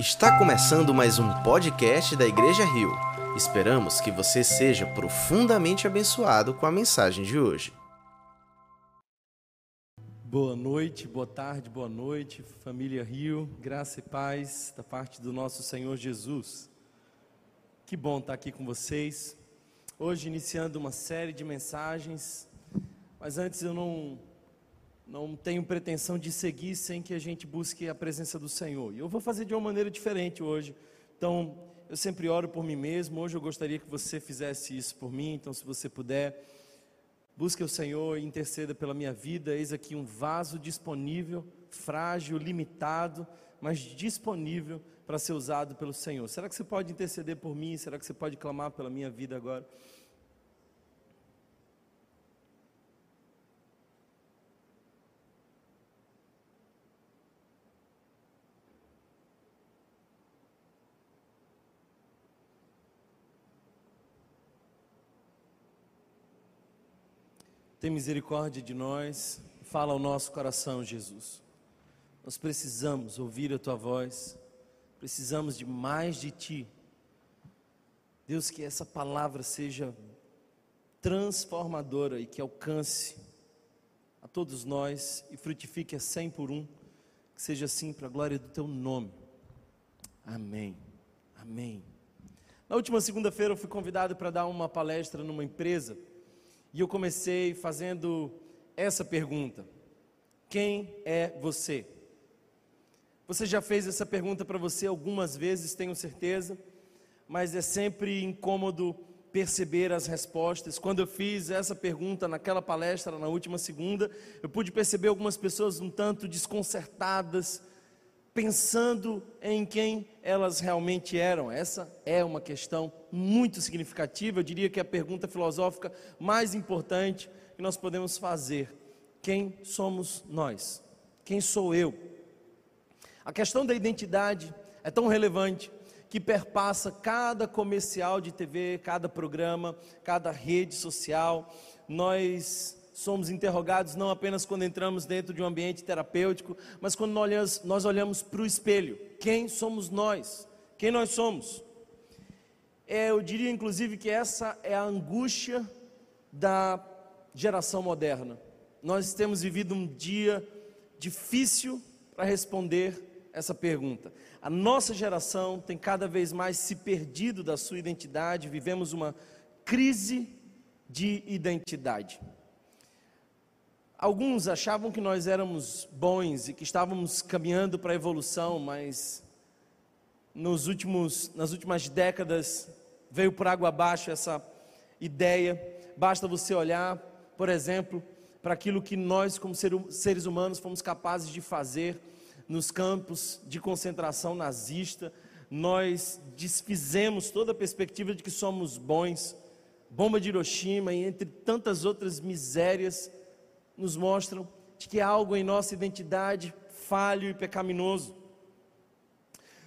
Está começando mais um podcast da Igreja Rio. Esperamos que você seja profundamente abençoado com a mensagem de hoje. Boa noite, boa tarde, boa noite, família Rio, graça e paz da parte do nosso Senhor Jesus. Que bom estar aqui com vocês. Hoje iniciando uma série de mensagens, mas antes eu não não tenho pretensão de seguir sem que a gente busque a presença do Senhor. E eu vou fazer de uma maneira diferente hoje. Então, eu sempre oro por mim mesmo. Hoje eu gostaria que você fizesse isso por mim. Então, se você puder, busque o Senhor e interceda pela minha vida. Eis aqui um vaso disponível, frágil, limitado, mas disponível para ser usado pelo Senhor. Será que você pode interceder por mim? Será que você pode clamar pela minha vida agora? Tem misericórdia de nós, fala ao nosso coração, Jesus. Nós precisamos ouvir a tua voz, precisamos de mais de ti. Deus, que essa palavra seja transformadora e que alcance a todos nós e frutifique a cem por um, que seja assim para a glória do teu nome. Amém. Amém. Na última segunda-feira eu fui convidado para dar uma palestra numa empresa e eu comecei fazendo essa pergunta: Quem é você? Você já fez essa pergunta para você algumas vezes, tenho certeza, mas é sempre incômodo perceber as respostas. Quando eu fiz essa pergunta naquela palestra, na última segunda, eu pude perceber algumas pessoas um tanto desconcertadas, pensando em quem elas realmente eram. Essa é uma questão muito significativa, eu diria que é a pergunta filosófica mais importante que nós podemos fazer. Quem somos nós? Quem sou eu? A questão da identidade é tão relevante que perpassa cada comercial de TV, cada programa, cada rede social. Nós somos interrogados não apenas quando entramos dentro de um ambiente terapêutico, mas quando nós olhamos, nós olhamos para o espelho. Quem somos nós? Quem nós somos? É, eu diria inclusive que essa é a angústia da geração moderna. Nós temos vivido um dia difícil para responder essa pergunta. A nossa geração tem cada vez mais se perdido da sua identidade, vivemos uma crise de identidade. Alguns achavam que nós éramos bons e que estávamos caminhando para a evolução, mas nos últimos, nas últimas décadas veio por água abaixo essa ideia. Basta você olhar, por exemplo, para aquilo que nós, como seres humanos, fomos capazes de fazer nos campos de concentração nazista. Nós desfizemos toda a perspectiva de que somos bons. Bomba de Hiroshima e entre tantas outras misérias nos mostram de que há algo em nossa identidade falho e pecaminoso.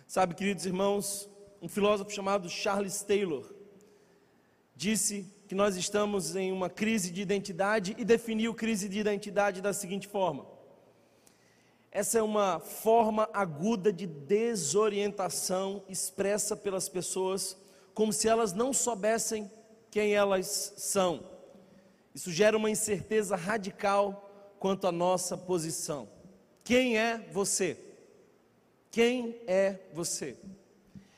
Sabe, queridos irmãos, um filósofo chamado Charles Taylor disse que nós estamos em uma crise de identidade e definiu crise de identidade da seguinte forma: essa é uma forma aguda de desorientação expressa pelas pessoas, como se elas não soubessem quem elas são. Isso gera uma incerteza radical quanto à nossa posição. Quem é você? Quem é você?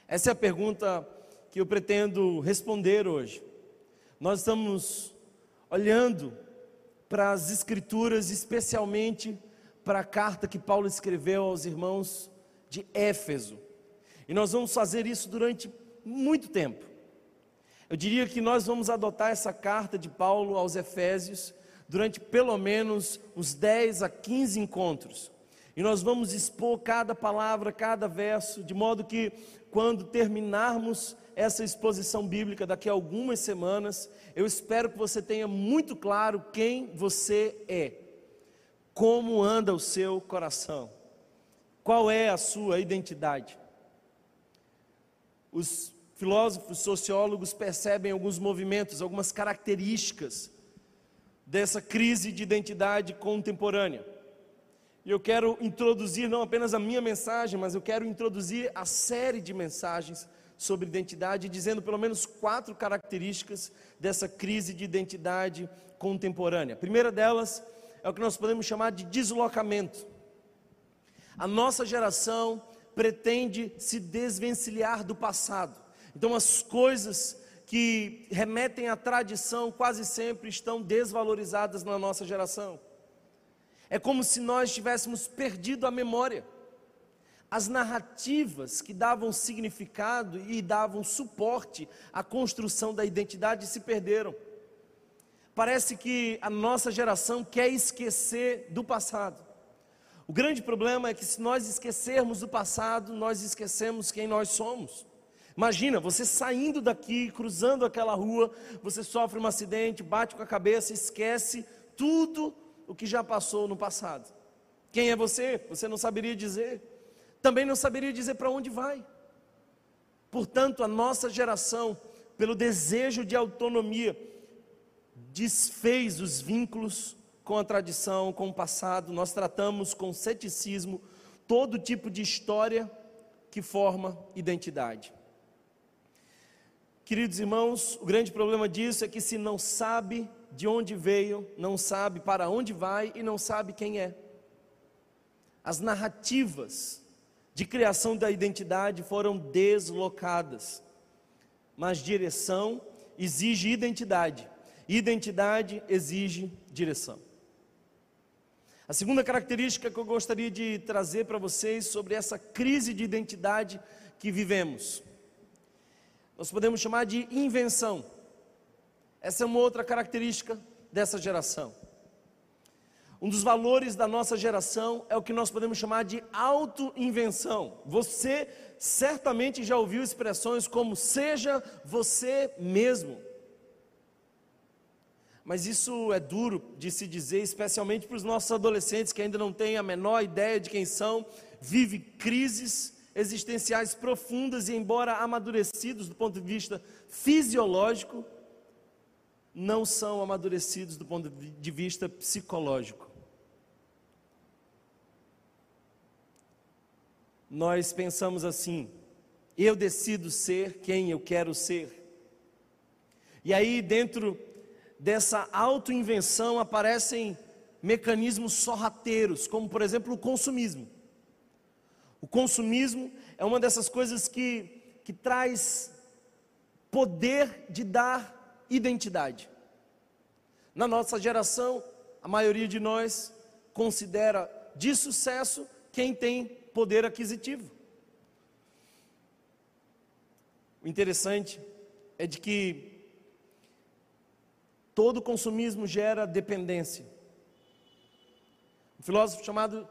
Essa é a pergunta que eu pretendo responder hoje. Nós estamos olhando para as Escrituras, especialmente para a carta que Paulo escreveu aos irmãos de Éfeso. E nós vamos fazer isso durante muito tempo. Eu diria que nós vamos adotar essa carta de Paulo aos Efésios durante pelo menos uns 10 a 15 encontros. E nós vamos expor cada palavra, cada verso, de modo que quando terminarmos essa exposição bíblica daqui a algumas semanas, eu espero que você tenha muito claro quem você é, como anda o seu coração, qual é a sua identidade. Os filósofos, sociólogos percebem alguns movimentos, algumas características dessa crise de identidade contemporânea. E eu quero introduzir não apenas a minha mensagem, mas eu quero introduzir a série de mensagens sobre identidade, dizendo pelo menos quatro características dessa crise de identidade contemporânea. A primeira delas é o que nós podemos chamar de deslocamento. A nossa geração pretende se desvencilhar do passado. Então, as coisas que remetem à tradição quase sempre estão desvalorizadas na nossa geração. É como se nós tivéssemos perdido a memória. As narrativas que davam significado e davam suporte à construção da identidade se perderam. Parece que a nossa geração quer esquecer do passado. O grande problema é que se nós esquecermos do passado, nós esquecemos quem nós somos. Imagina, você saindo daqui, cruzando aquela rua, você sofre um acidente, bate com a cabeça, esquece tudo o que já passou no passado. Quem é você? Você não saberia dizer. Também não saberia dizer para onde vai. Portanto, a nossa geração, pelo desejo de autonomia, desfez os vínculos com a tradição, com o passado. Nós tratamos com ceticismo todo tipo de história que forma identidade. Queridos irmãos, o grande problema disso é que se não sabe de onde veio, não sabe para onde vai e não sabe quem é. As narrativas de criação da identidade foram deslocadas, mas direção exige identidade, identidade exige direção. A segunda característica que eu gostaria de trazer para vocês sobre essa crise de identidade que vivemos nós podemos chamar de invenção. Essa é uma outra característica dessa geração. Um dos valores da nossa geração é o que nós podemos chamar de autoinvenção. Você certamente já ouviu expressões como seja você mesmo. Mas isso é duro de se dizer, especialmente para os nossos adolescentes que ainda não têm a menor ideia de quem são, vive crises existenciais profundas e, embora amadurecidos do ponto de vista fisiológico, não são amadurecidos do ponto de vista psicológico. Nós pensamos assim: eu decido ser quem eu quero ser. E aí, dentro dessa autoinvenção, aparecem mecanismos sorrateiros, como por exemplo o consumismo. O consumismo é uma dessas coisas que, que traz poder de dar identidade. Na nossa geração, a maioria de nós considera de sucesso quem tem poder aquisitivo. O interessante é de que todo consumismo gera dependência. Um filósofo chamado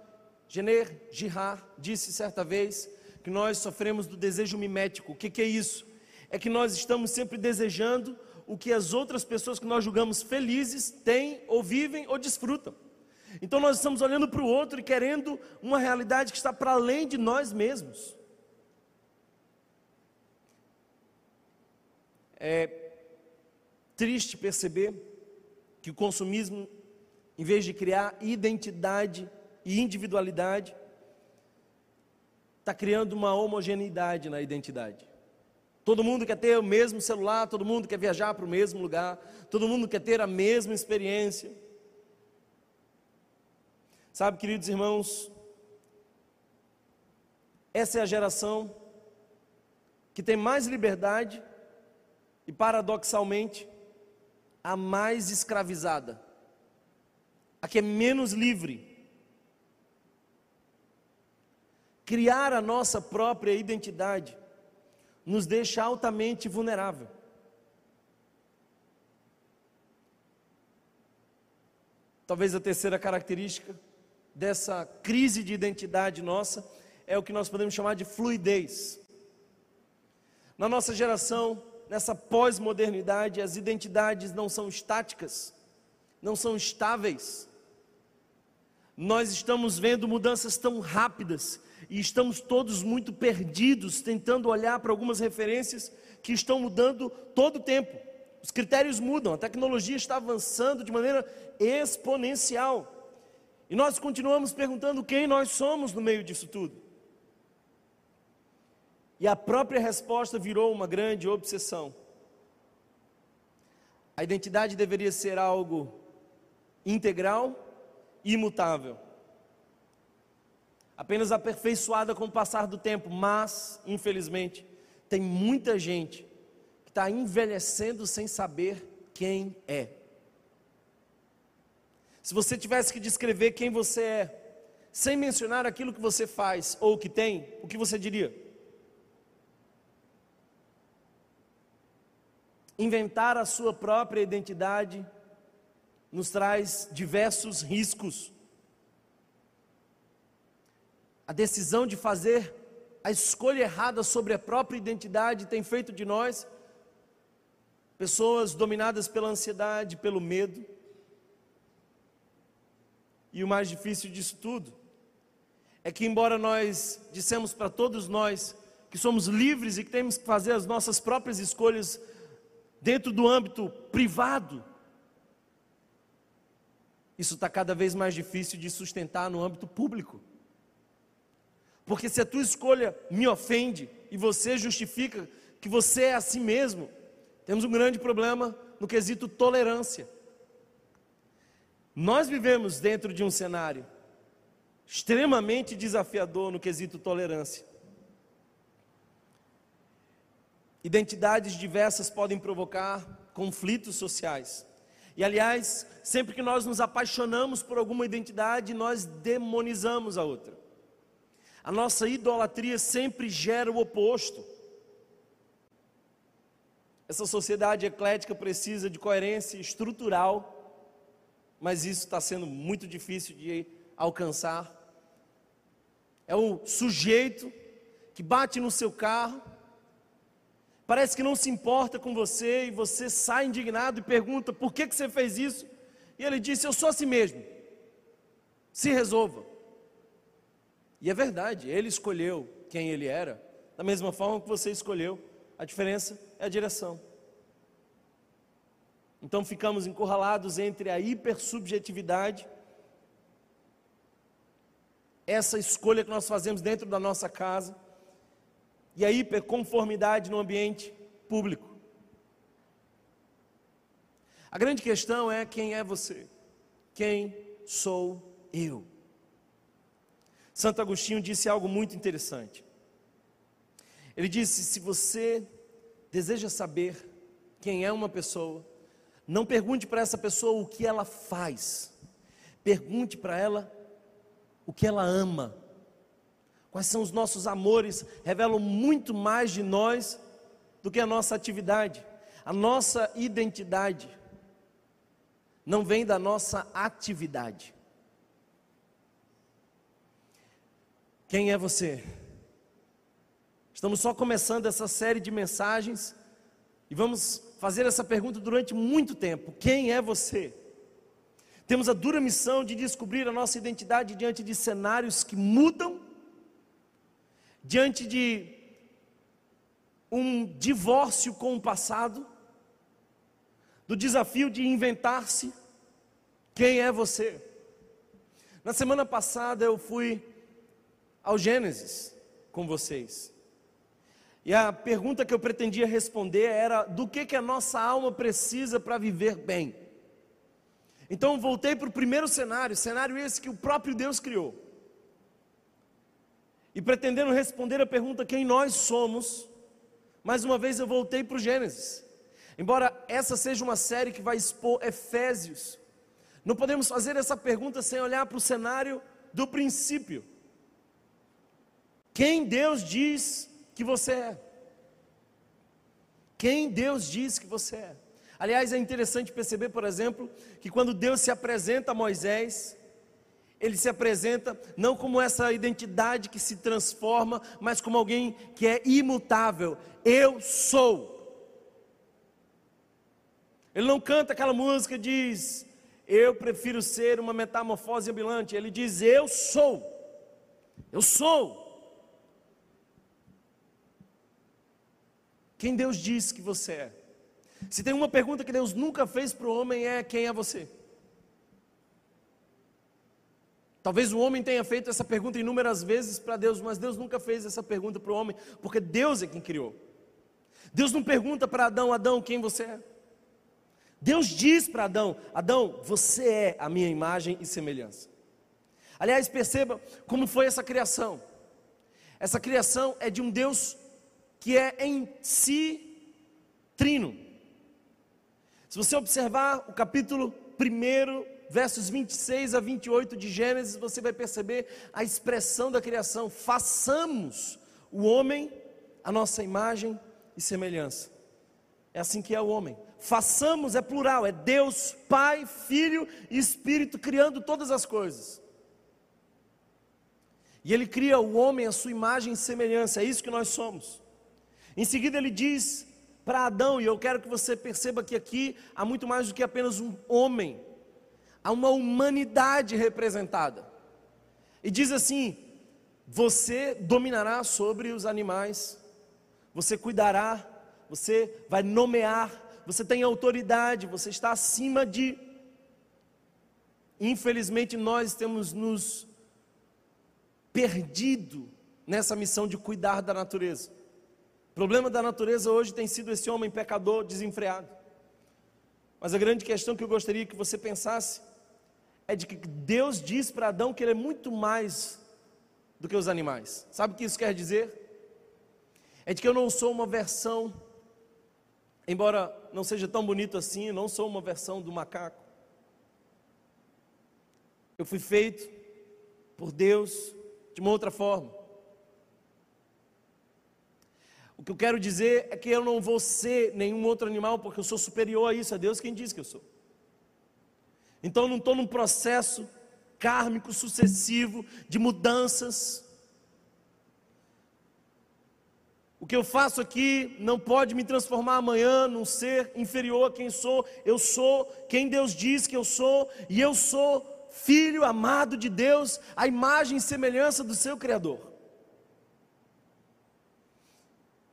Gener Girard disse certa vez que nós sofremos do desejo mimético. O que, que é isso? É que nós estamos sempre desejando o que as outras pessoas que nós julgamos felizes têm, ou vivem, ou desfrutam. Então nós estamos olhando para o outro e querendo uma realidade que está para além de nós mesmos. É triste perceber que o consumismo, em vez de criar identidade e individualidade, está criando uma homogeneidade na identidade. Todo mundo quer ter o mesmo celular, todo mundo quer viajar para o mesmo lugar, todo mundo quer ter a mesma experiência. Sabe, queridos irmãos, essa é a geração que tem mais liberdade e, paradoxalmente, a mais escravizada, a que é menos livre criar a nossa própria identidade nos deixa altamente vulnerável. Talvez a terceira característica dessa crise de identidade nossa é o que nós podemos chamar de fluidez. Na nossa geração, nessa pós-modernidade, as identidades não são estáticas, não são estáveis. Nós estamos vendo mudanças tão rápidas e estamos todos muito perdidos, tentando olhar para algumas referências que estão mudando todo o tempo. Os critérios mudam, a tecnologia está avançando de maneira exponencial. E nós continuamos perguntando quem nós somos no meio disso tudo. E a própria resposta virou uma grande obsessão. A identidade deveria ser algo integral e imutável. Apenas aperfeiçoada com o passar do tempo, mas, infelizmente, tem muita gente que está envelhecendo sem saber quem é. Se você tivesse que descrever quem você é, sem mencionar aquilo que você faz ou que tem, o que você diria? Inventar a sua própria identidade nos traz diversos riscos. A decisão de fazer a escolha errada sobre a própria identidade tem feito de nós pessoas dominadas pela ansiedade, pelo medo, e o mais difícil disso tudo é que, embora nós dissemos para todos nós que somos livres e que temos que fazer as nossas próprias escolhas dentro do âmbito privado, isso está cada vez mais difícil de sustentar no âmbito público. Porque se a tua escolha me ofende e você justifica que você é assim mesmo, temos um grande problema no quesito tolerância. Nós vivemos dentro de um cenário extremamente desafiador no quesito tolerância. Identidades diversas podem provocar conflitos sociais. E aliás, sempre que nós nos apaixonamos por alguma identidade, nós demonizamos a outra. A nossa idolatria sempre gera o oposto. Essa sociedade eclética precisa de coerência estrutural mas isso está sendo muito difícil de alcançar. É o sujeito que bate no seu carro, parece que não se importa com você e você sai indignado e pergunta: por que, que você fez isso? E ele disse: eu sou assim mesmo, se resolva. E é verdade, ele escolheu quem ele era, da mesma forma que você escolheu, a diferença é a direção. Então ficamos encurralados entre a hipersubjetividade, essa escolha que nós fazemos dentro da nossa casa, e a hiperconformidade no ambiente público. A grande questão é quem é você? Quem sou eu? Santo Agostinho disse algo muito interessante. Ele disse: se você deseja saber quem é uma pessoa, não pergunte para essa pessoa o que ela faz, pergunte para ela o que ela ama. Quais são os nossos amores, revelam muito mais de nós do que a nossa atividade. A nossa identidade não vem da nossa atividade. Quem é você? Estamos só começando essa série de mensagens e vamos fazer essa pergunta durante muito tempo: quem é você? Temos a dura missão de descobrir a nossa identidade diante de cenários que mudam, diante de um divórcio com o passado, do desafio de inventar-se. Quem é você? Na semana passada eu fui ao Gênesis com vocês. E a pergunta que eu pretendia responder era: do que, que a nossa alma precisa para viver bem? Então voltei para o primeiro cenário, cenário esse que o próprio Deus criou. E pretendendo responder a pergunta quem nós somos, mais uma vez eu voltei para o Gênesis. Embora essa seja uma série que vai expor Efésios, não podemos fazer essa pergunta sem olhar para o cenário do princípio. Quem Deus diz que você é. Quem Deus diz que você é. Aliás, é interessante perceber, por exemplo, que quando Deus se apresenta a Moisés, ele se apresenta não como essa identidade que se transforma, mas como alguém que é imutável. Eu sou. Ele não canta aquela música diz: "Eu prefiro ser uma metamorfose ambulante". Ele diz: "Eu sou". Eu sou. Quem Deus diz que você é? Se tem uma pergunta que Deus nunca fez para o homem é: quem é você? Talvez o homem tenha feito essa pergunta inúmeras vezes para Deus, mas Deus nunca fez essa pergunta para o homem, porque Deus é quem criou. Deus não pergunta para Adão, Adão, quem você é? Deus diz para Adão: Adão, você é a minha imagem e semelhança. Aliás, perceba como foi essa criação. Essa criação é de um Deus que é em si trino. Se você observar o capítulo 1, versos 26 a 28 de Gênesis, você vai perceber a expressão da criação: façamos o homem a nossa imagem e semelhança. É assim que é o homem. Façamos é plural, é Deus, Pai, Filho e Espírito criando todas as coisas. E ele cria o homem à sua imagem e semelhança, é isso que nós somos. Em seguida ele diz para Adão, e eu quero que você perceba que aqui há muito mais do que apenas um homem, há uma humanidade representada. E diz assim: você dominará sobre os animais, você cuidará, você vai nomear, você tem autoridade, você está acima de. Infelizmente, nós temos nos perdido nessa missão de cuidar da natureza. O problema da natureza hoje tem sido esse homem pecador desenfreado. Mas a grande questão que eu gostaria que você pensasse é de que Deus diz para Adão que ele é muito mais do que os animais. Sabe o que isso quer dizer? É de que eu não sou uma versão, embora não seja tão bonito assim, não sou uma versão do macaco. Eu fui feito por Deus de uma outra forma. O que eu quero dizer é que eu não vou ser nenhum outro animal, porque eu sou superior a isso, é Deus quem diz que eu sou. Então eu não estou num processo kármico sucessivo de mudanças. O que eu faço aqui não pode me transformar amanhã num ser inferior a quem sou. Eu sou quem Deus diz que eu sou, e eu sou filho amado de Deus, a imagem e semelhança do seu Criador.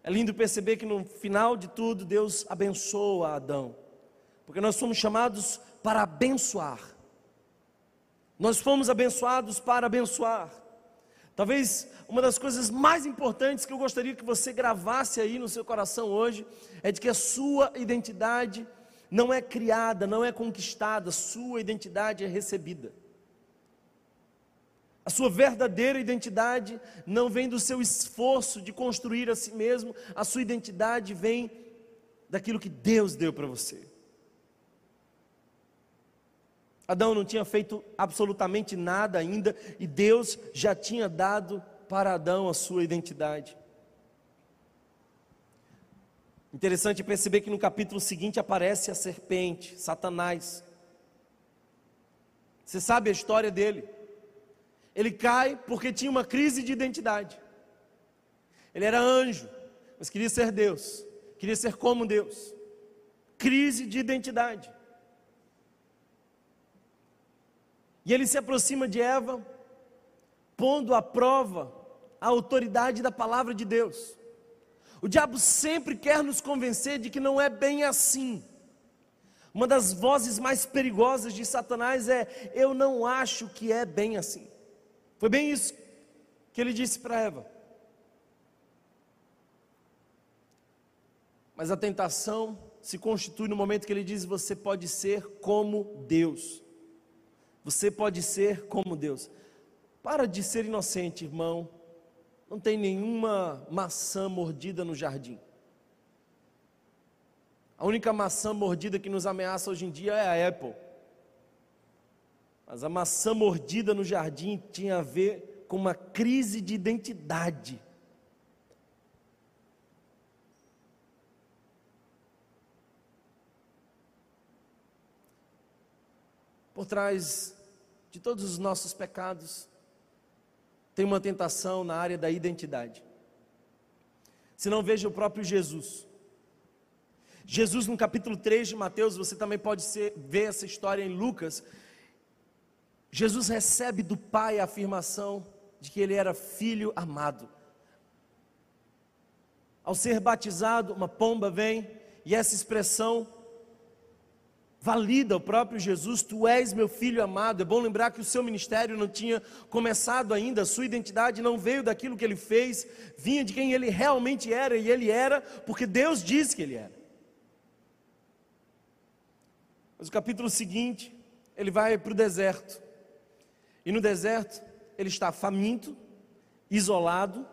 É lindo perceber que no final de tudo Deus abençoa Adão, porque nós somos chamados para abençoar. Nós fomos abençoados para abençoar. Talvez uma das coisas mais importantes que eu gostaria que você gravasse aí no seu coração hoje é de que a sua identidade não é criada, não é conquistada, sua identidade é recebida. A sua verdadeira identidade não vem do seu esforço de construir a si mesmo, a sua identidade vem daquilo que Deus deu para você. Adão não tinha feito absolutamente nada ainda e Deus já tinha dado para Adão a sua identidade. Interessante perceber que no capítulo seguinte aparece a serpente, Satanás. Você sabe a história dele. Ele cai porque tinha uma crise de identidade. Ele era anjo, mas queria ser Deus, queria ser como Deus. Crise de identidade. E ele se aproxima de Eva, pondo à prova a autoridade da palavra de Deus. O diabo sempre quer nos convencer de que não é bem assim. Uma das vozes mais perigosas de Satanás é: eu não acho que é bem assim. Foi bem isso que ele disse para Eva. Mas a tentação se constitui no momento que ele diz: você pode ser como Deus. Você pode ser como Deus. Para de ser inocente, irmão. Não tem nenhuma maçã mordida no jardim. A única maçã mordida que nos ameaça hoje em dia é a Apple. Mas a maçã mordida no jardim tinha a ver com uma crise de identidade. Por trás de todos os nossos pecados, tem uma tentação na área da identidade. Se não veja o próprio Jesus. Jesus, no capítulo 3 de Mateus, você também pode ser, ver essa história em Lucas. Jesus recebe do Pai a afirmação de que ele era filho amado. Ao ser batizado, uma pomba vem e essa expressão valida o próprio Jesus, tu és meu filho amado. É bom lembrar que o seu ministério não tinha começado ainda, a sua identidade não veio daquilo que ele fez, vinha de quem ele realmente era, e ele era porque Deus disse que ele era. Mas o capítulo seguinte, ele vai para o deserto, e no deserto ele está faminto, isolado.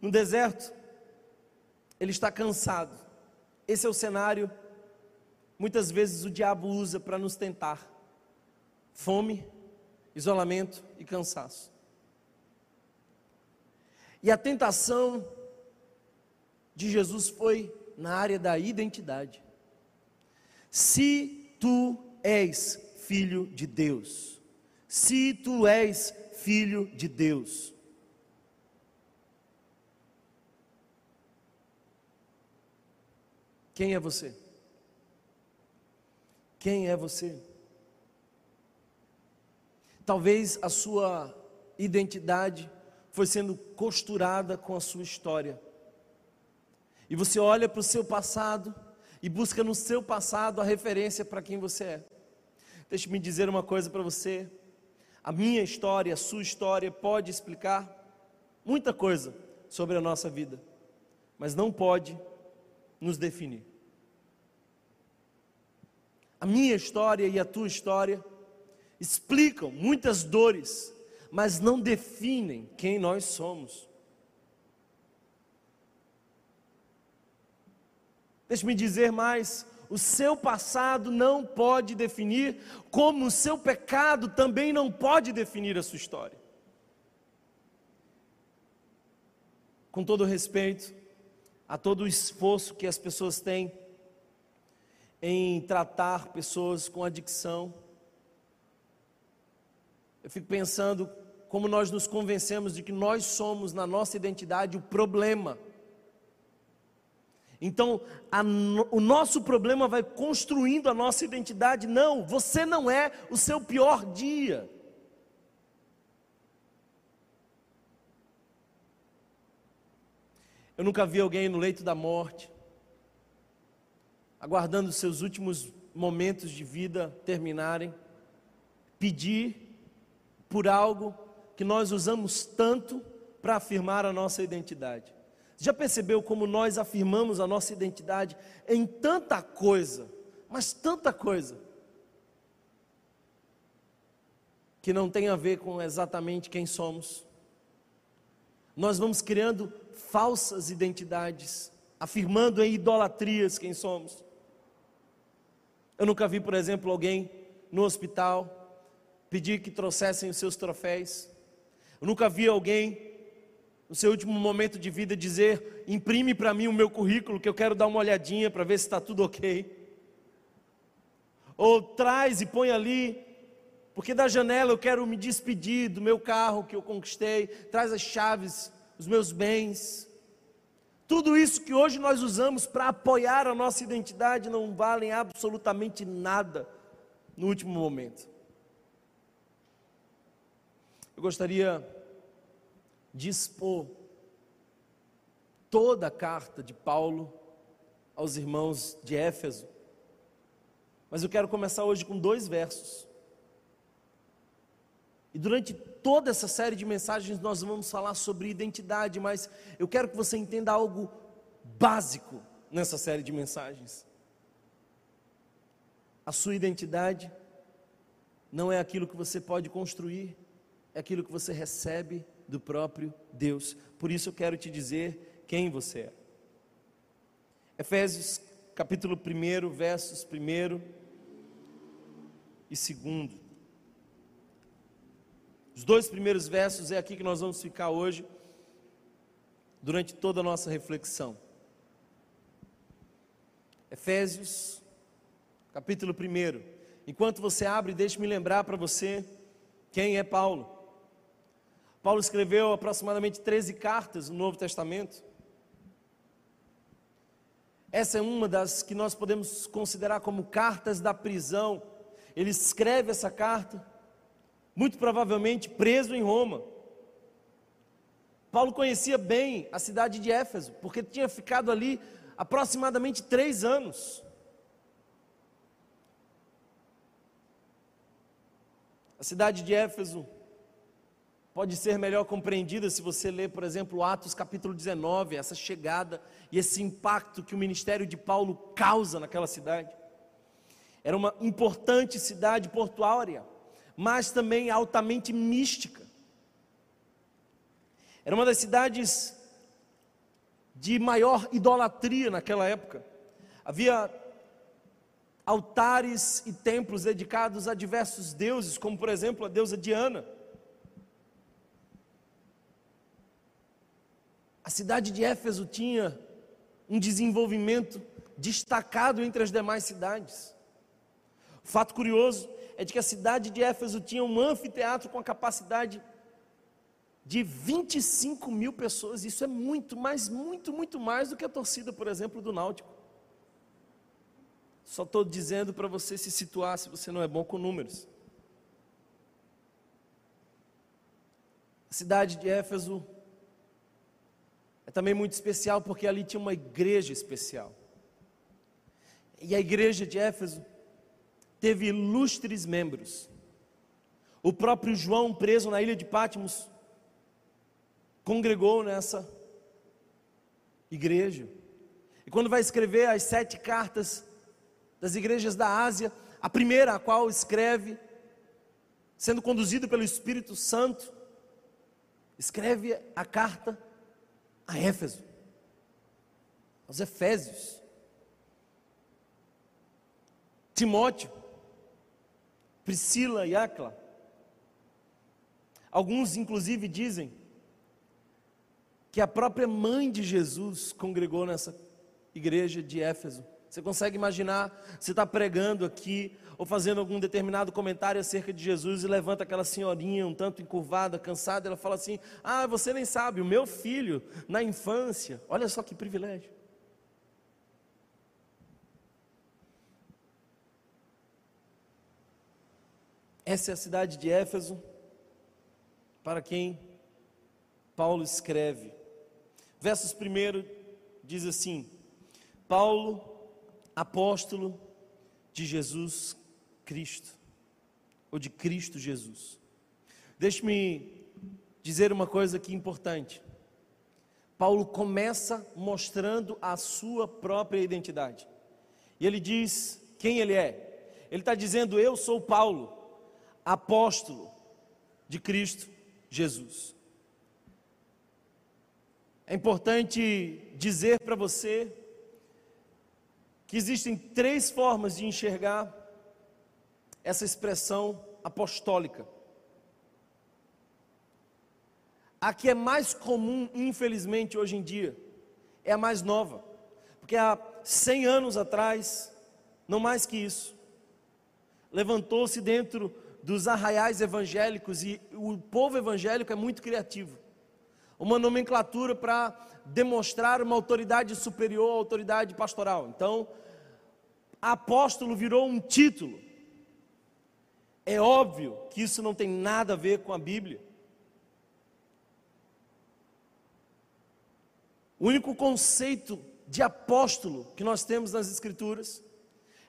No deserto, ele está cansado. Esse é o cenário muitas vezes o diabo usa para nos tentar: fome, isolamento e cansaço. E a tentação de Jesus foi na área da identidade. Se tu és filho de Deus, se tu és filho de Deus, quem é você? Quem é você? Talvez a sua identidade foi sendo costurada com a sua história. E você olha para o seu passado e busca no seu passado a referência para quem você é. Deixe-me dizer uma coisa para você. A minha história, a sua história pode explicar muita coisa sobre a nossa vida, mas não pode nos definir. A minha história e a tua história explicam muitas dores, mas não definem quem nós somos. Deixe-me dizer mais: o seu passado não pode definir, como o seu pecado também não pode definir a sua história. Com todo respeito a todo o esforço que as pessoas têm em tratar pessoas com adicção. Eu fico pensando como nós nos convencemos de que nós somos, na nossa identidade, o problema. Então, a, o nosso problema vai construindo a nossa identidade. Não, você não é o seu pior dia. Eu nunca vi alguém no leito da morte aguardando seus últimos momentos de vida terminarem, pedir por algo que nós usamos tanto para afirmar a nossa identidade. Já percebeu como nós afirmamos a nossa identidade em tanta coisa, mas tanta coisa, que não tem a ver com exatamente quem somos? Nós vamos criando falsas identidades, afirmando em idolatrias quem somos. Eu nunca vi, por exemplo, alguém no hospital pedir que trouxessem os seus troféus. Eu nunca vi alguém no seu último momento de vida dizer: imprime para mim o meu currículo que eu quero dar uma olhadinha para ver se está tudo ok. Ou traz e põe ali, porque da janela eu quero me despedir do meu carro que eu conquistei. Traz as chaves, os meus bens. Tudo isso que hoje nós usamos para apoiar a nossa identidade não valem absolutamente nada no último momento. Eu gostaria de expor toda a carta de Paulo aos irmãos de Éfeso, mas eu quero começar hoje com dois versos. E durante toda essa série de mensagens nós vamos falar sobre identidade, mas eu quero que você entenda algo básico nessa série de mensagens. A sua identidade não é aquilo que você pode construir, é aquilo que você recebe do próprio Deus. Por isso eu quero te dizer quem você é. Efésios capítulo 1, versos 1 e 2. Os dois primeiros versos é aqui que nós vamos ficar hoje, durante toda a nossa reflexão. Efésios, capítulo 1. Enquanto você abre, deixe-me lembrar para você quem é Paulo. Paulo escreveu aproximadamente 13 cartas no Novo Testamento. Essa é uma das que nós podemos considerar como cartas da prisão. Ele escreve essa carta, muito provavelmente preso em Roma. Paulo conhecia bem a cidade de Éfeso, porque tinha ficado ali aproximadamente três anos. A cidade de Éfeso pode ser melhor compreendida se você ler, por exemplo, Atos capítulo 19, essa chegada e esse impacto que o ministério de Paulo causa naquela cidade. Era uma importante cidade portuária, mas também altamente mística. Era uma das cidades de maior idolatria naquela época. Havia altares e templos dedicados a diversos deuses, como por exemplo a deusa Diana. A cidade de Éfeso tinha um desenvolvimento destacado entre as demais cidades. O fato curioso é de que a cidade de Éfeso tinha um anfiteatro com a capacidade de 25 mil pessoas. Isso é muito, mas muito, muito mais do que a torcida, por exemplo, do Náutico. Só estou dizendo para você se situar se você não é bom com números. A cidade de Éfeso é também muito especial porque ali tinha uma igreja especial. E a igreja de Éfeso teve ilustres membros. O próprio João, preso na ilha de Patmos, congregou nessa igreja. E quando vai escrever as sete cartas das igrejas da Ásia, a primeira a qual escreve, sendo conduzido pelo Espírito Santo, escreve a carta a Éfeso, aos Efésios, Timóteo, Priscila e Acla. Alguns, inclusive, dizem que a própria mãe de Jesus congregou nessa igreja de Éfeso. Você consegue imaginar, você está pregando aqui, ou fazendo algum determinado comentário acerca de Jesus, e levanta aquela senhorinha um tanto encurvada, cansada, ela fala assim: Ah, você nem sabe, o meu filho, na infância, olha só que privilégio. Essa é a cidade de Éfeso, para quem Paulo escreve. Versos primeiro diz assim: Paulo apóstolo de Jesus Cristo, ou de Cristo Jesus. Deixe-me dizer uma coisa aqui importante. Paulo começa mostrando a sua própria identidade. E ele diz quem ele é. Ele está dizendo: Eu sou Paulo, apóstolo de Cristo Jesus. É importante dizer para você que existem três formas de enxergar essa expressão apostólica. A que é mais comum, infelizmente, hoje em dia, é a mais nova, porque há 100 anos atrás, não mais que isso, levantou-se dentro dos arraiais evangélicos e o povo evangélico é muito criativo. Uma nomenclatura para demonstrar uma autoridade superior à autoridade pastoral. Então, apóstolo virou um título. É óbvio que isso não tem nada a ver com a Bíblia. O único conceito de apóstolo que nós temos nas Escrituras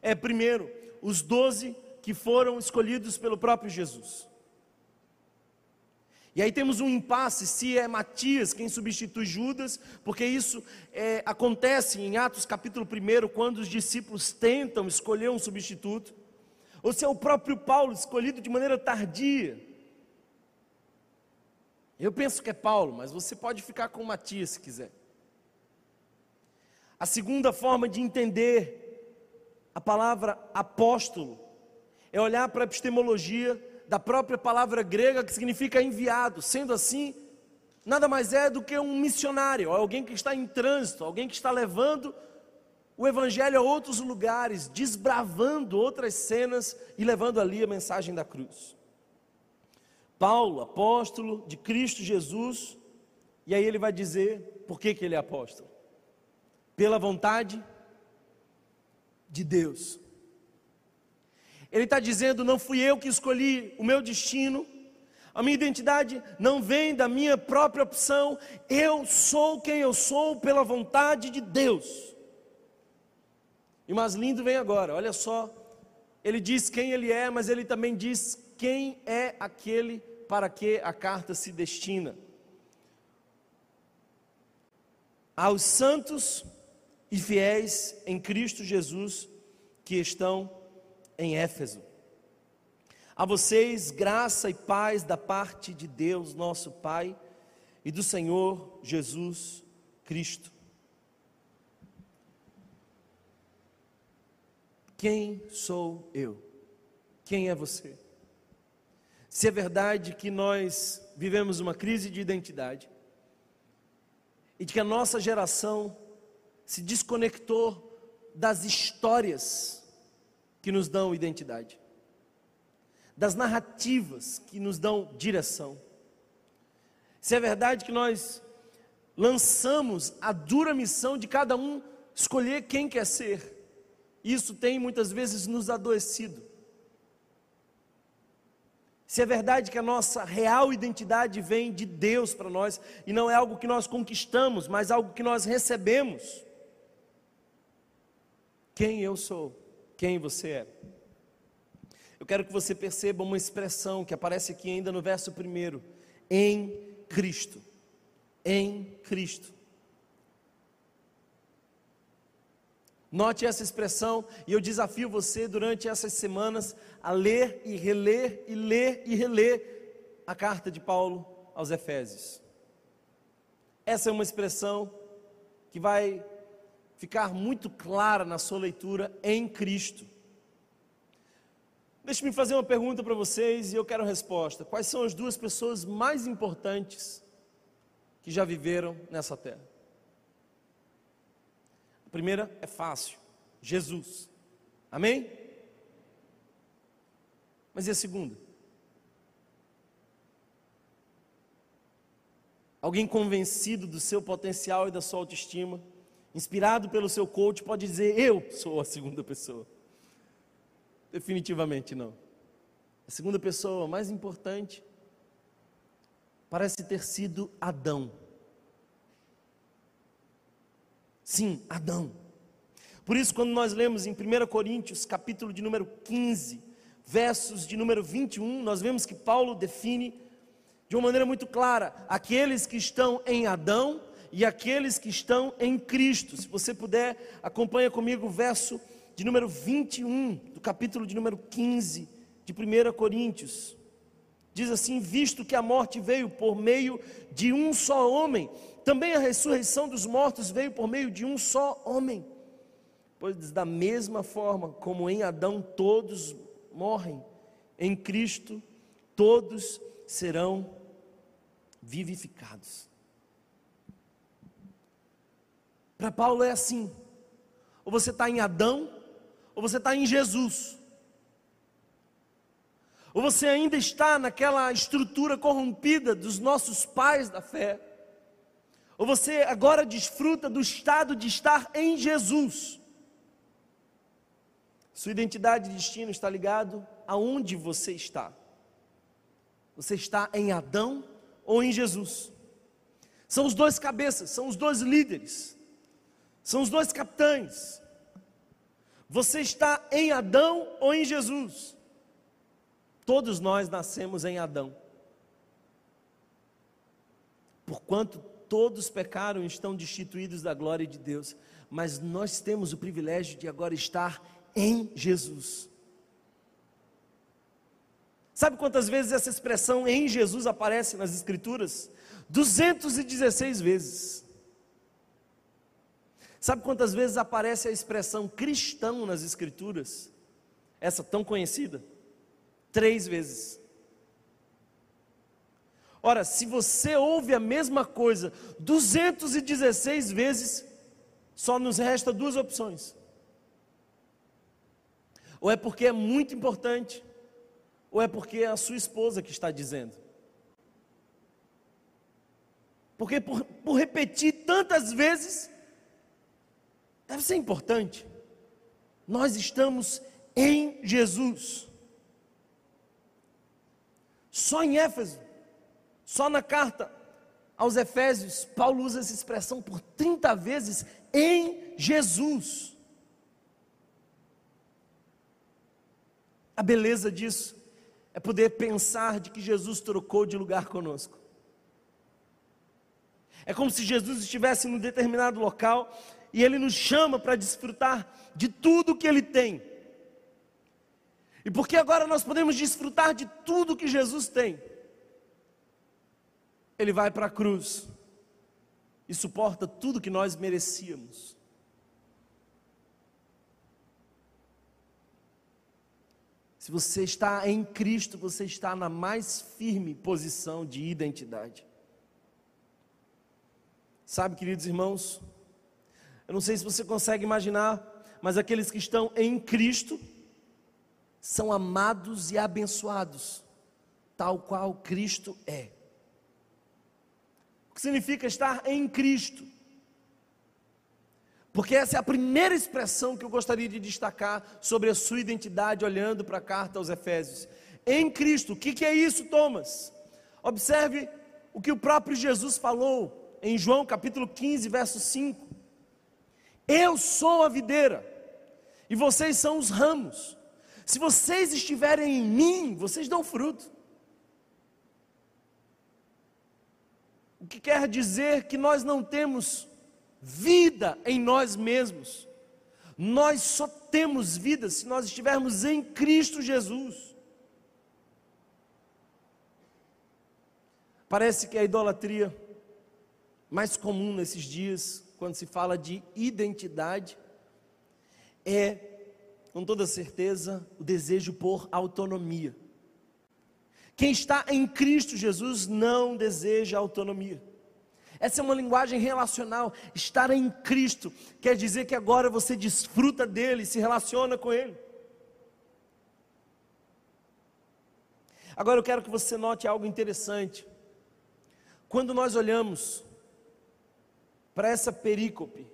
é, primeiro, os doze que foram escolhidos pelo próprio Jesus. E aí temos um impasse se é Matias quem substitui Judas, porque isso é, acontece em Atos capítulo 1, quando os discípulos tentam escolher um substituto, ou se é o próprio Paulo escolhido de maneira tardia. Eu penso que é Paulo, mas você pode ficar com Matias se quiser. A segunda forma de entender a palavra apóstolo é olhar para a epistemologia da própria palavra grega que significa enviado. Sendo assim, nada mais é do que um missionário, alguém que está em trânsito, alguém que está levando o evangelho a outros lugares, desbravando outras cenas e levando ali a mensagem da cruz. Paulo, apóstolo de Cristo Jesus, e aí ele vai dizer por que, que ele é apóstolo? Pela vontade de Deus. Ele está dizendo: não fui eu que escolhi o meu destino, a minha identidade não vem da minha própria opção, eu sou quem eu sou pela vontade de Deus. E o mais lindo vem agora, olha só, ele diz quem ele é, mas ele também diz quem é aquele para que a carta se destina. Aos santos e fiéis em Cristo Jesus que estão em Éfeso. A vocês, graça e paz da parte de Deus, nosso Pai, e do Senhor Jesus Cristo. Quem sou eu? Quem é você? Se é verdade que nós vivemos uma crise de identidade e de que a nossa geração se desconectou das histórias que nos dão identidade, das narrativas que nos dão direção. Se é verdade que nós lançamos a dura missão de cada um escolher quem quer ser, isso tem muitas vezes nos adoecido. Se é verdade que a nossa real identidade vem de Deus para nós e não é algo que nós conquistamos, mas algo que nós recebemos. Quem eu sou? Quem você é? Eu quero que você perceba uma expressão que aparece aqui ainda no verso primeiro: em Cristo. Em Cristo. Note essa expressão e eu desafio você durante essas semanas a ler e reler e ler e reler a carta de Paulo aos Efésios. Essa é uma expressão que vai ficar muito clara na sua leitura em Cristo. Deixe-me fazer uma pergunta para vocês e eu quero resposta. Quais são as duas pessoas mais importantes que já viveram nessa terra? Primeira é fácil: Jesus. Amém? Mas e a segunda? Alguém convencido do seu potencial e da sua autoestima, inspirado pelo seu coach, pode dizer: Eu sou a segunda pessoa. Definitivamente não. A segunda pessoa mais importante parece ter sido Adão. Sim, Adão. Por isso, quando nós lemos em 1 Coríntios, capítulo de número 15, versos de número 21, nós vemos que Paulo define de uma maneira muito clara aqueles que estão em Adão e aqueles que estão em Cristo. Se você puder, acompanha comigo o verso de número 21 do capítulo de número 15 de 1 Coríntios. Diz assim: Visto que a morte veio por meio de um só homem, também a ressurreição dos mortos veio por meio de um só homem. Pois da mesma forma como em Adão todos morrem, em Cristo todos serão vivificados. Para Paulo é assim: ou você está em Adão, ou você está em Jesus. Ou você ainda está naquela estrutura corrompida dos nossos pais da fé ou você agora desfruta do estado de estar em Jesus. Sua identidade e destino está ligado aonde você está. Você está em Adão ou em Jesus? São os dois cabeças, são os dois líderes, são os dois capitães. Você está em Adão ou em Jesus? Todos nós nascemos em Adão. Porquanto todos pecaram e estão destituídos da glória de Deus, mas nós temos o privilégio de agora estar em Jesus. Sabe quantas vezes essa expressão em Jesus aparece nas Escrituras? 216 vezes. Sabe quantas vezes aparece a expressão cristão nas Escrituras? Essa tão conhecida? Três vezes. Ora, se você ouve a mesma coisa 216 vezes, só nos resta duas opções. Ou é porque é muito importante, ou é porque é a sua esposa que está dizendo. Porque por, por repetir tantas vezes, deve ser importante. Nós estamos em Jesus. Só em Éfeso, só na carta aos Efésios, Paulo usa essa expressão por 30 vezes em Jesus. A beleza disso é poder pensar de que Jesus trocou de lugar conosco. É como se Jesus estivesse em um determinado local e ele nos chama para desfrutar de tudo que ele tem. E porque agora nós podemos desfrutar de tudo que Jesus tem, ele vai para a cruz e suporta tudo que nós merecíamos. Se você está em Cristo, você está na mais firme posição de identidade. Sabe, queridos irmãos, eu não sei se você consegue imaginar, mas aqueles que estão em Cristo são amados e abençoados, tal qual Cristo é. O que significa estar em Cristo? Porque essa é a primeira expressão que eu gostaria de destacar sobre a sua identidade, olhando para a carta aos Efésios. Em Cristo, o que, é isso, Thomas? Observe o que o próprio Jesus falou em João capítulo 15, verso 5. Eu sou a videira, e vocês são os ramos. Se vocês estiverem em mim, vocês dão fruto. Que quer dizer que nós não temos vida em nós mesmos. Nós só temos vida se nós estivermos em Cristo Jesus. Parece que a idolatria mais comum nesses dias, quando se fala de identidade, é, com toda certeza, o desejo por autonomia. Quem está em Cristo Jesus não deseja autonomia. Essa é uma linguagem relacional. Estar em Cristo quer dizer que agora você desfruta dele, se relaciona com ele. Agora eu quero que você note algo interessante. Quando nós olhamos para essa perícope,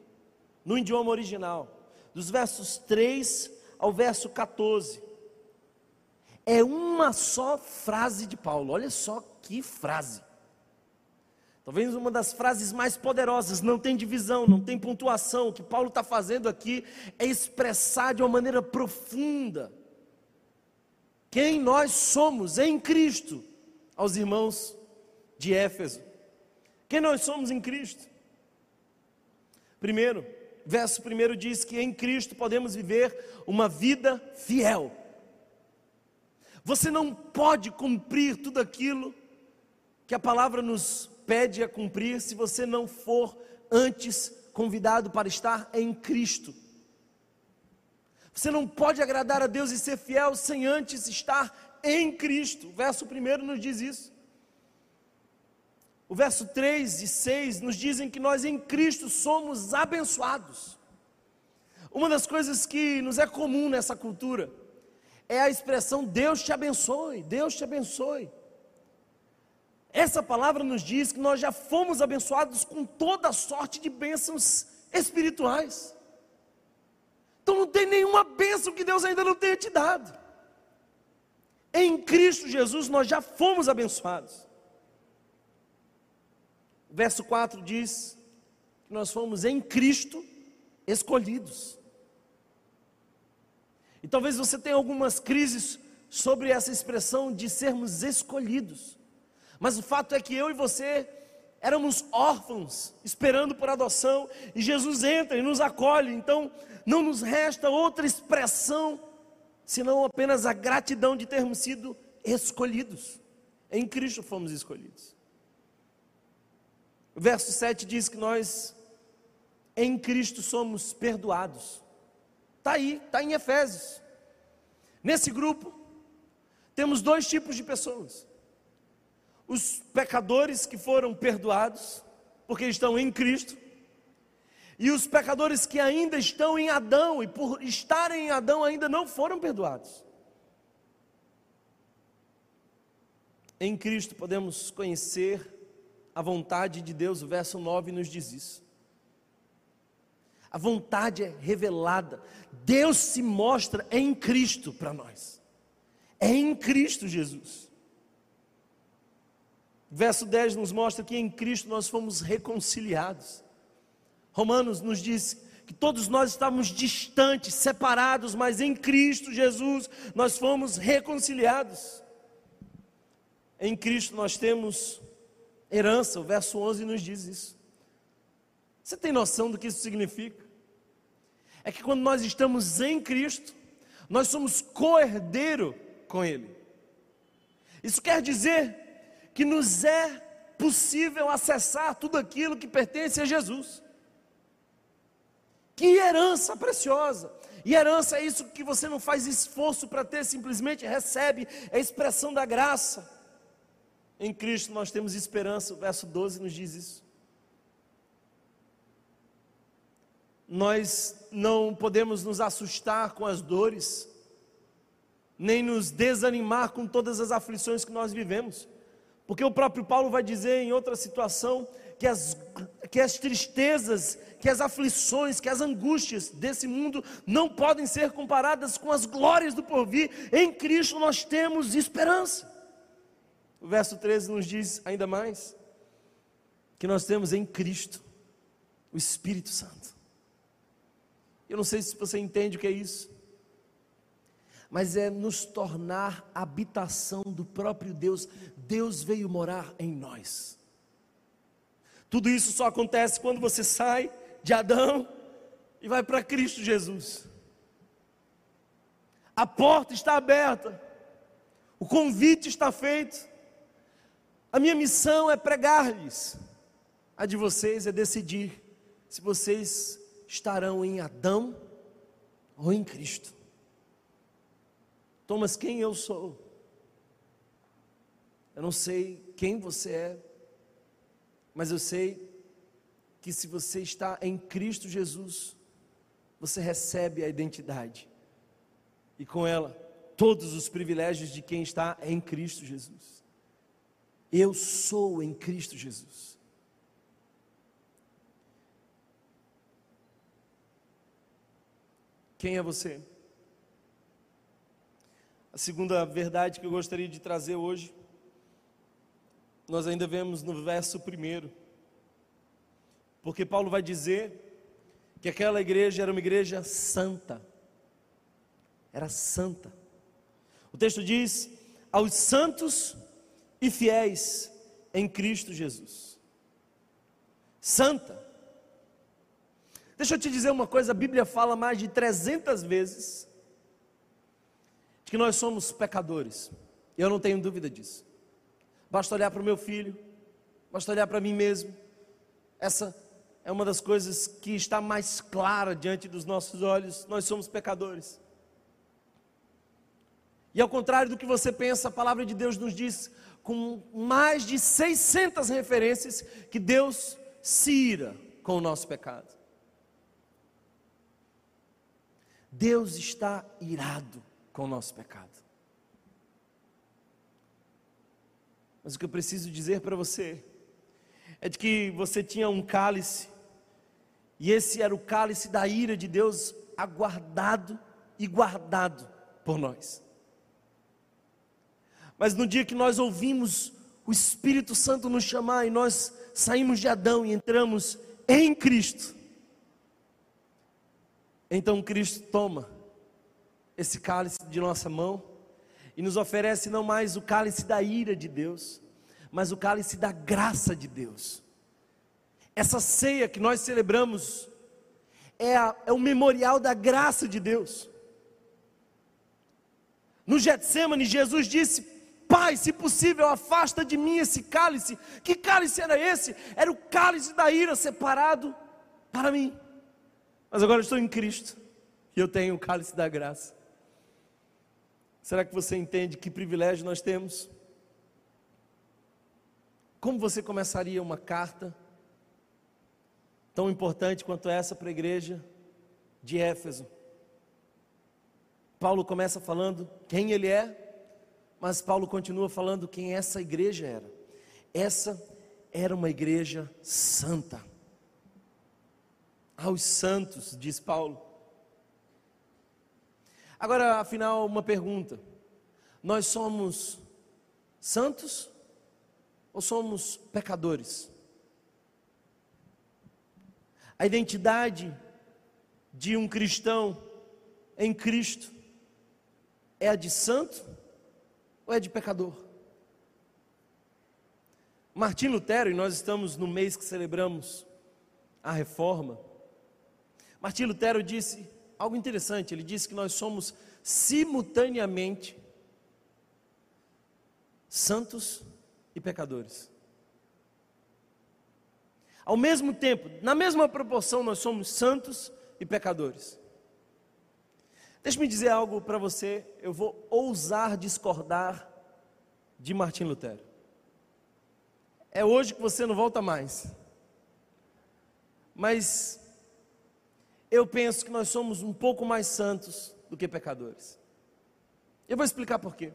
no idioma original, dos versos 3 ao verso 14, é uma só frase de Paulo. Olha só que frase. Talvez uma das frases mais poderosas, não tem divisão, não tem pontuação. O que Paulo está fazendo aqui é expressar de uma maneira profunda quem nós somos em Cristo, aos irmãos de Éfeso. Quem nós somos em Cristo? Primeiro, verso primeiro diz que em Cristo podemos viver uma vida fiel. Você não pode cumprir tudo aquilo que a palavra nos pede a cumprir se você não for antes convidado para estar em Cristo. Você não pode agradar a Deus e ser fiel sem antes estar em Cristo. O verso 1 nos diz isso. O verso 3 e 6 nos dizem que nós em Cristo somos abençoados. Uma das coisas que nos é comum nessa cultura é a expressão Deus te abençoe, Deus te abençoe. Essa palavra nos diz que nós já fomos abençoados com toda sorte de bênçãos espirituais. Então não tem nenhuma bênção que Deus ainda não tenha te dado. Em Cristo Jesus nós já fomos abençoados. Verso 4 diz que nós fomos em Cristo escolhidos. E talvez você tenha algumas crises sobre essa expressão de sermos escolhidos. Mas o fato é que eu e você éramos órfãos, esperando por adoção, e Jesus entra e nos acolhe. Então, não nos resta outra expressão senão apenas a gratidão de termos sido escolhidos. Em Cristo fomos escolhidos. O verso 7 diz que nós, em Cristo, somos perdoados. Está aí, está em Efésios. Nesse grupo, temos dois tipos de pessoas os pecadores que foram perdoados, porque estão em Cristo, e os pecadores que ainda estão em Adão e por estarem em Adão ainda não foram perdoados. Em Cristo podemos conhecer a vontade de Deus, o verso 9 nos diz isso. A vontade é revelada, Deus se mostra em Cristo para nós, é em Cristo Jesus. Verso 10 nos mostra que em Cristo nós fomos reconciliados. Romanos nos diz que todos nós estávamos distantes, separados, mas em Cristo Jesus nós fomos reconciliados. Em Cristo nós temos herança, o verso 11 nos diz isso. Você tem noção do que isso significa? É que quando nós estamos em Cristo, nós somos co-herdeiro com Ele. Isso quer dizer que nos é possível acessar tudo aquilo que pertence a Jesus. Que herança preciosa! E herança é isso que você não faz esforço para ter, simplesmente recebe, é expressão da graça. Em Cristo nós temos esperança, o verso 12 nos diz isso. Nós não podemos nos assustar com as dores, nem nos desanimar com todas as aflições que nós vivemos, porque o próprio Paulo vai dizer em outra situação que as, que as tristezas, que as aflições, que as angústias desse mundo não podem ser comparadas com as glórias do porvir. Em Cristo nós temos esperança. O verso 13 nos diz ainda mais que nós temos em Cristo o Espírito Santo. Eu não sei se você entende o que é isso, mas é nos tornar habitação do próprio Deus. Deus veio morar em nós. Tudo isso só acontece quando você sai de Adão e vai para Cristo Jesus. A porta está aberta, o convite está feito. A minha missão é pregar-lhes. A de vocês é decidir se vocês estarão em Adão ou em Cristo. Thomas, quem eu sou? Eu não sei quem você é, mas eu sei que se você está em Cristo Jesus, você recebe a identidade e com ela todos os privilégios de quem está em Cristo Jesus. Eu sou em Cristo Jesus. Quem é você? A segunda verdade que eu gostaria de trazer hoje, nós ainda vemos no verso primeiro, porque Paulo vai dizer que aquela igreja era uma igreja santa, era santa. O texto diz: aos santos e fiéis em Cristo Jesus. Santa. Deixa eu te dizer uma coisa: a Bíblia fala mais de 300 vezes de que nós somos pecadores. Eu não tenho dúvida disso. Basta olhar para o meu filho, basta olhar para mim mesmo. Essa é uma das coisas que está mais clara diante dos nossos olhos. Nós somos pecadores. E ao contrário do que você pensa, a palavra de Deus nos diz: com mais de 600 referências que Deus se ira com o nosso pecado. Deus está irado com o nosso pecado. Mas o que eu preciso dizer para você é de que você tinha um cálice, e esse era o cálice da ira de Deus aguardado e guardado por nós. Mas no dia que nós ouvimos o Espírito Santo nos chamar e nós saímos de Adão e entramos em Cristo, então Cristo toma esse cálice de nossa mão e nos oferece não mais o cálice da ira de Deus, mas o cálice da graça de Deus. Essa ceia que nós celebramos é, a, é o memorial da graça de Deus. No Getsemane, Jesus disse: Pai, se possível, afasta de mim esse cálice. Que cálice era esse? Era o cálice da ira separado para mim. Mas agora estou em Cristo e eu tenho o cálice da graça. Será que você entende que privilégio nós temos? Como você começaria uma carta tão importante quanto essa para a igreja de Éfeso? Paulo começa falando quem ele é, mas Paulo continua falando quem essa igreja era. Essa era uma igreja santa. Aos santos, diz Paulo. Agora, afinal, uma pergunta: nós somos santos ou somos pecadores? A identidade de um cristão em Cristo é a de santo ou é de pecador? Martim Lutero, e nós estamos no mês que celebramos a reforma, Martim Lutero disse algo interessante, ele disse que nós somos simultaneamente santos e pecadores. Ao mesmo tempo, na mesma proporção, nós somos santos e pecadores. Deixe-me dizer algo para você, eu vou ousar discordar de Martim Lutero. É hoje que você não volta mais. Mas eu penso que nós somos um pouco mais santos do que pecadores. Eu vou explicar por quê.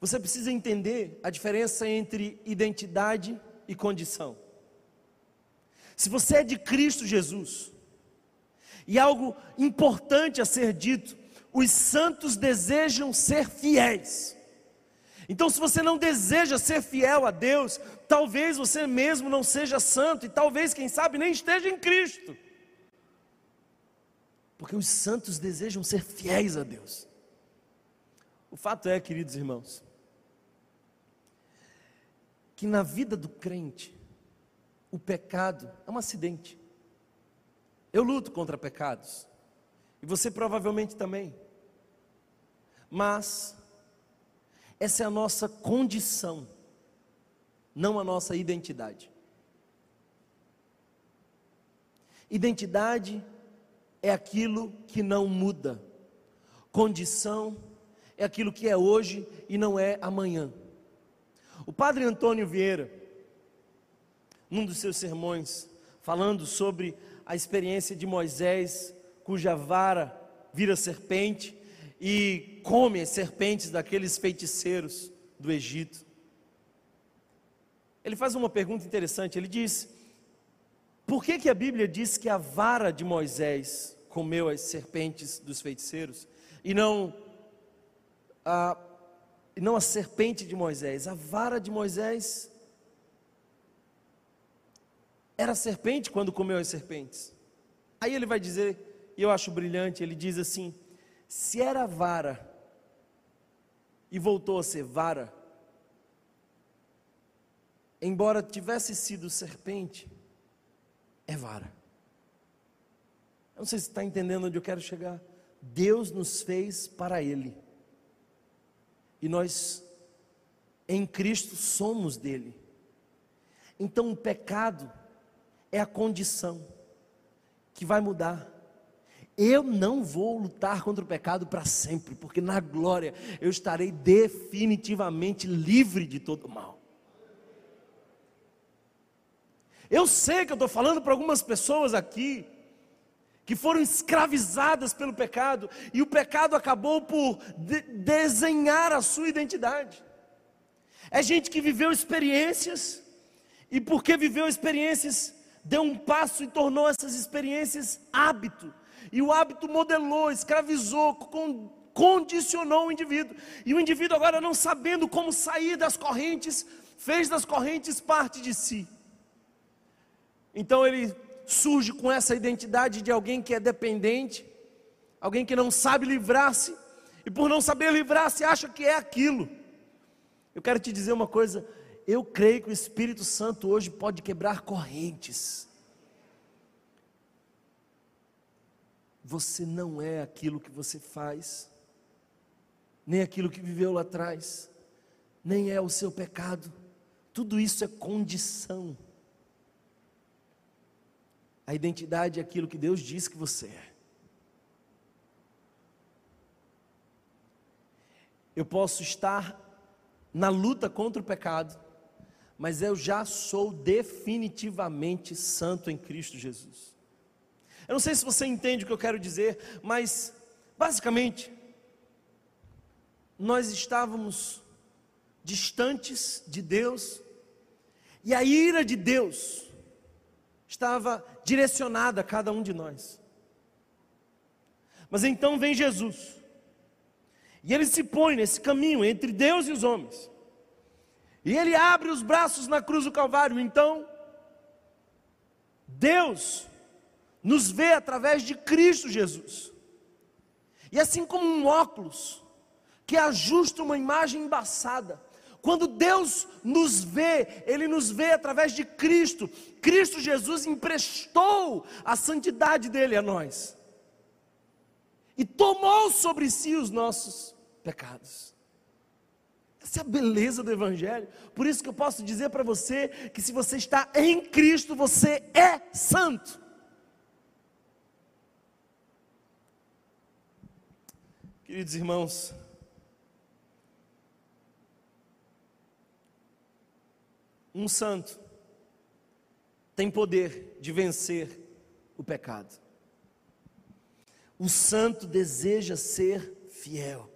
Você precisa entender a diferença entre identidade e condição. Se você é de Cristo Jesus, e algo importante a ser dito, os santos desejam ser fiéis. Então, se você não deseja ser fiel a Deus, talvez você mesmo não seja santo, e talvez, quem sabe, nem esteja em Cristo. Porque os santos desejam ser fiéis a Deus. O fato é, queridos irmãos, que na vida do crente, o pecado é um acidente. Eu luto contra pecados, e você provavelmente também. Mas, essa é a nossa condição, não a nossa identidade. Identidade é aquilo que não muda, condição é aquilo que é hoje e não é amanhã. O padre Antônio Vieira, num dos seus sermões, falando sobre a experiência de Moisés, cuja vara vira serpente e come as serpentes daqueles feiticeiros do Egito. Ele faz uma pergunta interessante, ele diz: por que, que a Bíblia diz que a vara de Moisés comeu as serpentes dos feiticeiros e não a não a serpente de Moisés, a vara de Moisés era serpente quando comeu as serpentes. Aí ele vai dizer, e eu acho brilhante, ele diz assim: se era vara e voltou a ser vara, embora tivesse sido serpente, é vara. Eu não sei se está entendendo onde eu quero chegar. Deus nos fez para Ele. E nós, em Cristo, somos dele. Então o pecado é a condição que vai mudar. Eu não vou lutar contra o pecado para sempre, porque na glória eu estarei definitivamente livre de todo mal. Eu sei que eu estou falando para algumas pessoas aqui que foram escravizadas pelo pecado, e o pecado acabou por de desenhar a sua identidade. É gente que viveu experiências, e porque viveu experiências, deu um passo e tornou essas experiências hábito, e o hábito modelou, escravizou, condicionou o indivíduo, e o indivíduo agora não sabendo como sair das correntes, fez das correntes parte de si. Então ele surge com essa identidade de alguém que é dependente, alguém que não sabe livrar-se, e por não saber livrar-se, acha que é aquilo. Eu quero te dizer uma coisa: eu creio que o Espírito Santo hoje pode quebrar correntes. Você não é aquilo que você faz, nem aquilo que viveu lá atrás, nem é o seu pecado, tudo isso é condição. A identidade é aquilo que Deus diz que você é. Eu posso estar na luta contra o pecado, mas eu já sou definitivamente santo em Cristo Jesus. Eu não sei se você entende o que eu quero dizer, mas basicamente nós estávamos distantes de Deus e a ira de Deus estava direcionada a cada um de nós. Mas então vem Jesus, e ele se põe nesse caminho entre Deus e os homens, e ele abre os braços na cruz do Calvário. Então, Deus nos vê através de Cristo Jesus, e assim como um óculos que ajusta uma imagem embaçada, Quando Deus nos vê, Ele nos vê através de Cristo. Cristo Jesus emprestou a santidade dele a nós e tomou sobre si os nossos pecados. Essa é a beleza do Evangelho. Por isso que eu posso dizer para você que se você está em Cristo, você é santo. Queridos irmãos, um santo tem poder de vencer o pecado. O santo deseja ser fiel.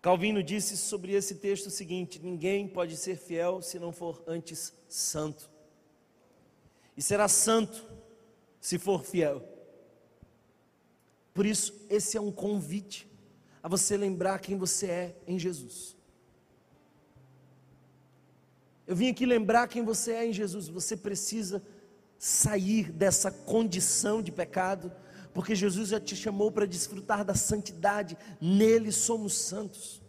Calvino disse sobre esse texto o seguinte: ninguém pode ser fiel se não for antes santo. E será santo se for fiel. Por isso, esse é um convite a você lembrar quem você é em Jesus. Eu vim aqui lembrar quem você é em Jesus. Você precisa sair dessa condição de pecado, porque Jesus já te chamou para desfrutar da santidade, nele somos santos.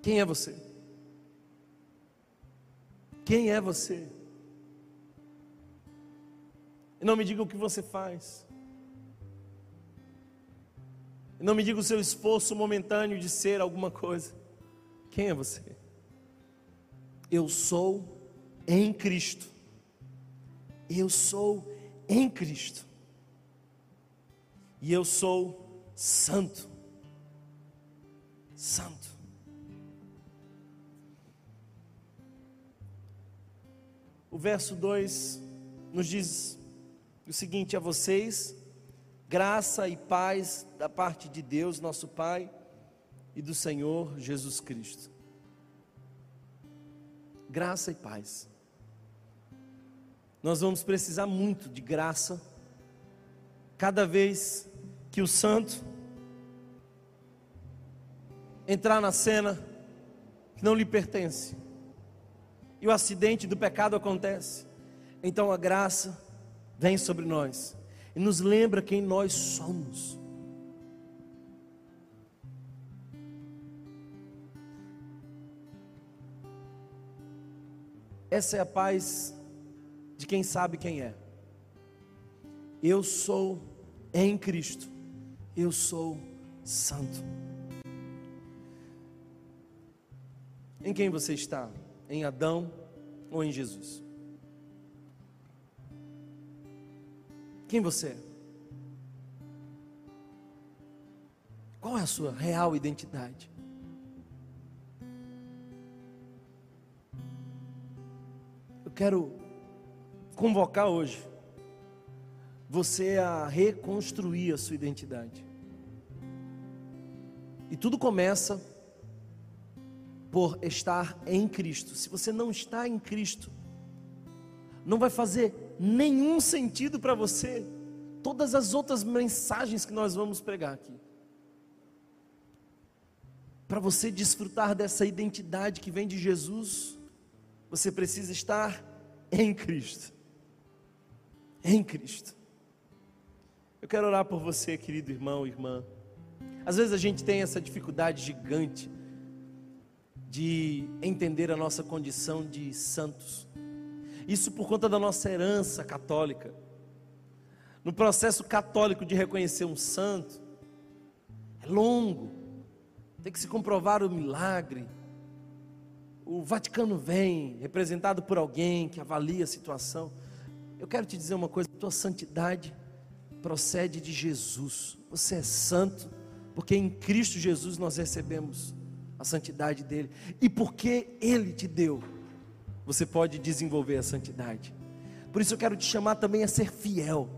Quem é você? Quem é você? E não me diga o que você faz. Não me diga o seu esforço momentâneo de ser alguma coisa. Quem é você? Eu sou em Cristo. Eu sou em Cristo. E eu sou santo. Santo. O verso 2 nos diz o seguinte a vocês: graça e paz da parte de Deus, nosso Pai, e do Senhor Jesus Cristo. Graça e paz. Nós vamos precisar muito de graça, cada vez que o santo entrar na cena que não lhe pertence, e o acidente do pecado acontece, então a graça vem sobre nós e nos lembra quem nós somos. Essa é a paz de quem sabe quem é. Eu sou em Cristo, eu sou santo. Em quem você está? Em Adão ou em Jesus? Quem você é? Qual é a sua real identidade? Eu quero convocar hoje você a reconstruir a sua identidade. E tudo começa por estar em Cristo. Se você não está em Cristo, não vai fazer nenhum sentido para você todas as outras mensagens que nós vamos pregar aqui. Para você desfrutar dessa identidade que vem de Jesus, você precisa estar em Cristo. Em Cristo. Eu quero orar por você, querido irmão, irmã. Às vezes a gente tem essa dificuldade gigante de entender a nossa condição de santos. Isso por conta da nossa herança católica. No processo católico de reconhecer um santo, é longo, tem que se comprovar o milagre. O Vaticano vem, representado por alguém que avalia a situação. Eu quero te dizer uma coisa: tua santidade procede de Jesus. Você é santo, porque em Cristo Jesus nós recebemos a santidade dele, e porque Ele te deu você pode desenvolver a santidade. Por isso eu quero te chamar também a ser fiel,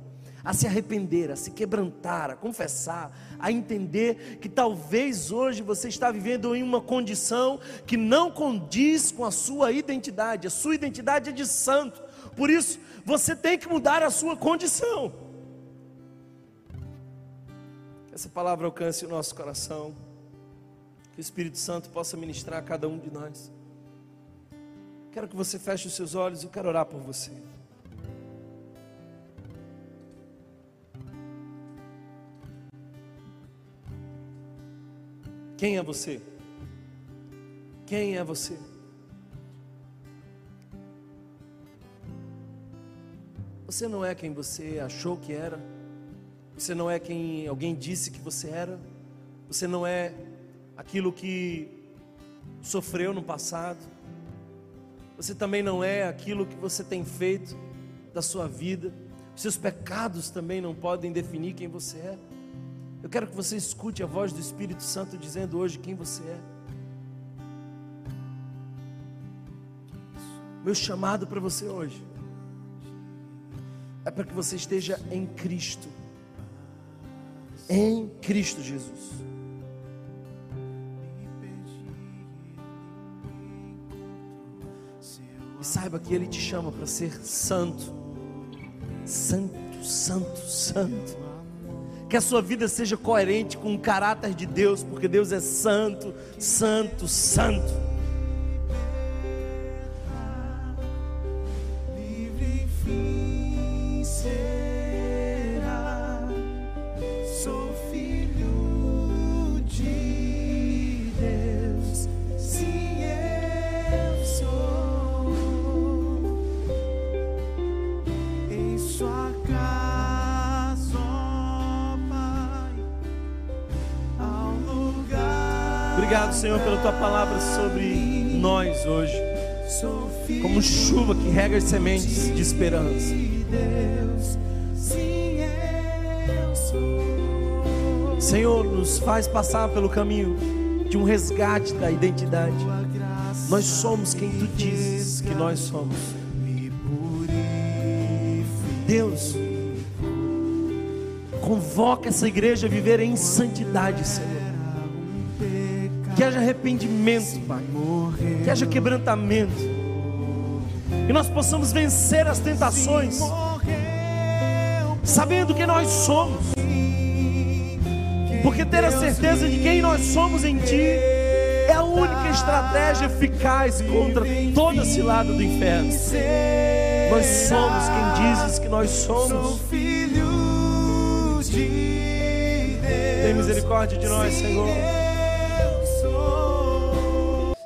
a se arrepender, a se quebrantar, a confessar, a entender que talvez hoje você está vivendo em uma condição que não condiz com a sua identidade. A sua identidade é de santo. Por isso, você tem que mudar a sua condição. Que essa palavra alcance o nosso coração. Que o Espírito Santo possa ministrar a cada um de nós. Quero que você feche os seus olhos e quero orar por você. Quem é você? Quem é você? Você não é quem você achou que era. Você não é quem alguém disse que você era. Você não é aquilo que sofreu no passado. Você também não é aquilo que você tem feito da sua vida. Os seus pecados também não podem definir quem você é. Eu quero que você escute a voz do Espírito Santo dizendo hoje quem você é. Meu chamado para você hoje é para que você esteja em Cristo. Em Cristo Jesus. Saiba que Ele te chama para ser santo. Santo, santo, santo. Que a sua vida seja coerente com o caráter de Deus, porque Deus é santo, santo, santo. Rega as sementes de esperança. Senhor, nos faz passar pelo caminho de um resgate da identidade. Nós somos quem tu dizes que nós somos. Deus, convoca essa igreja a viver em santidade, Senhor que haja arrependimento, Pai, que haja quebrantamento, que nós possamos vencer as tentações, sabendo que nós somos, porque ter a certeza de quem nós somos em Ti é a única estratégia eficaz contra toda cilada do inferno. Nós somos quem dizes que nós somos. Tem misericórdia de nós, Senhor.